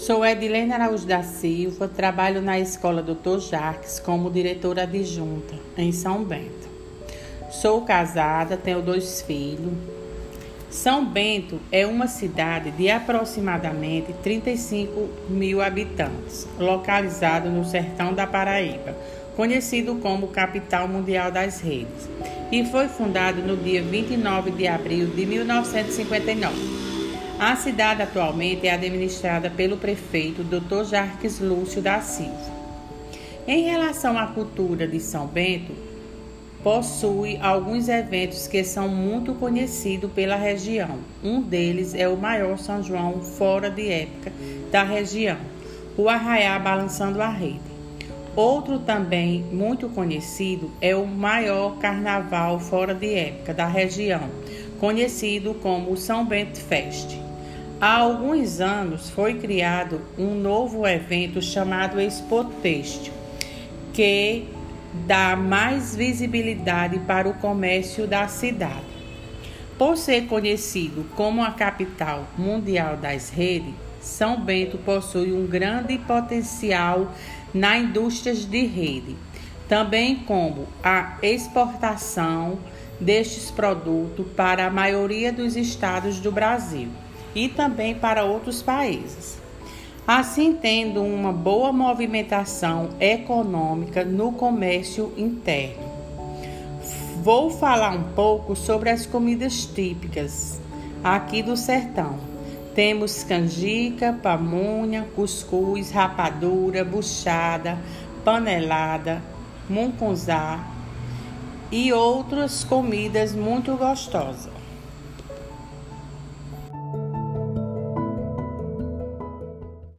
Sou Edilene Araújo da Silva, trabalho na Escola Dr. Jarques como diretora adjunta em São Bento. Sou casada, tenho dois filhos. São Bento é uma cidade de aproximadamente 35 mil habitantes, localizado no sertão da Paraíba, conhecido como capital mundial das redes, e foi fundado no dia 29 de abril de 1959. A cidade atualmente é administrada pelo prefeito Dr. Jarques Lúcio da Silva. Em relação à cultura de São Bento, possui alguns eventos que são muito conhecidos pela região. Um deles é o maior São João fora de época da região, o Arraiá Balançando a Rede. Outro também muito conhecido é o maior carnaval fora de época da região, conhecido como São Bento Fest. Há alguns anos foi criado um novo evento chamado Expo Têxtil, que dá mais visibilidade para o comércio da cidade. Por ser conhecido como a capital mundial das redes, São Bento possui um grande potencial na indústria de rede, também como a exportação destes produtos para a maioria dos estados do Brasil e também para outros países. Assim, tendo uma boa movimentação econômica no comércio interno. Vou falar um pouco sobre as comidas típicas aqui do sertão. Temos canjica, pamonha, cuscuz, rapadura, buchada, panelada, mungunzá e outras comidas muito gostosas.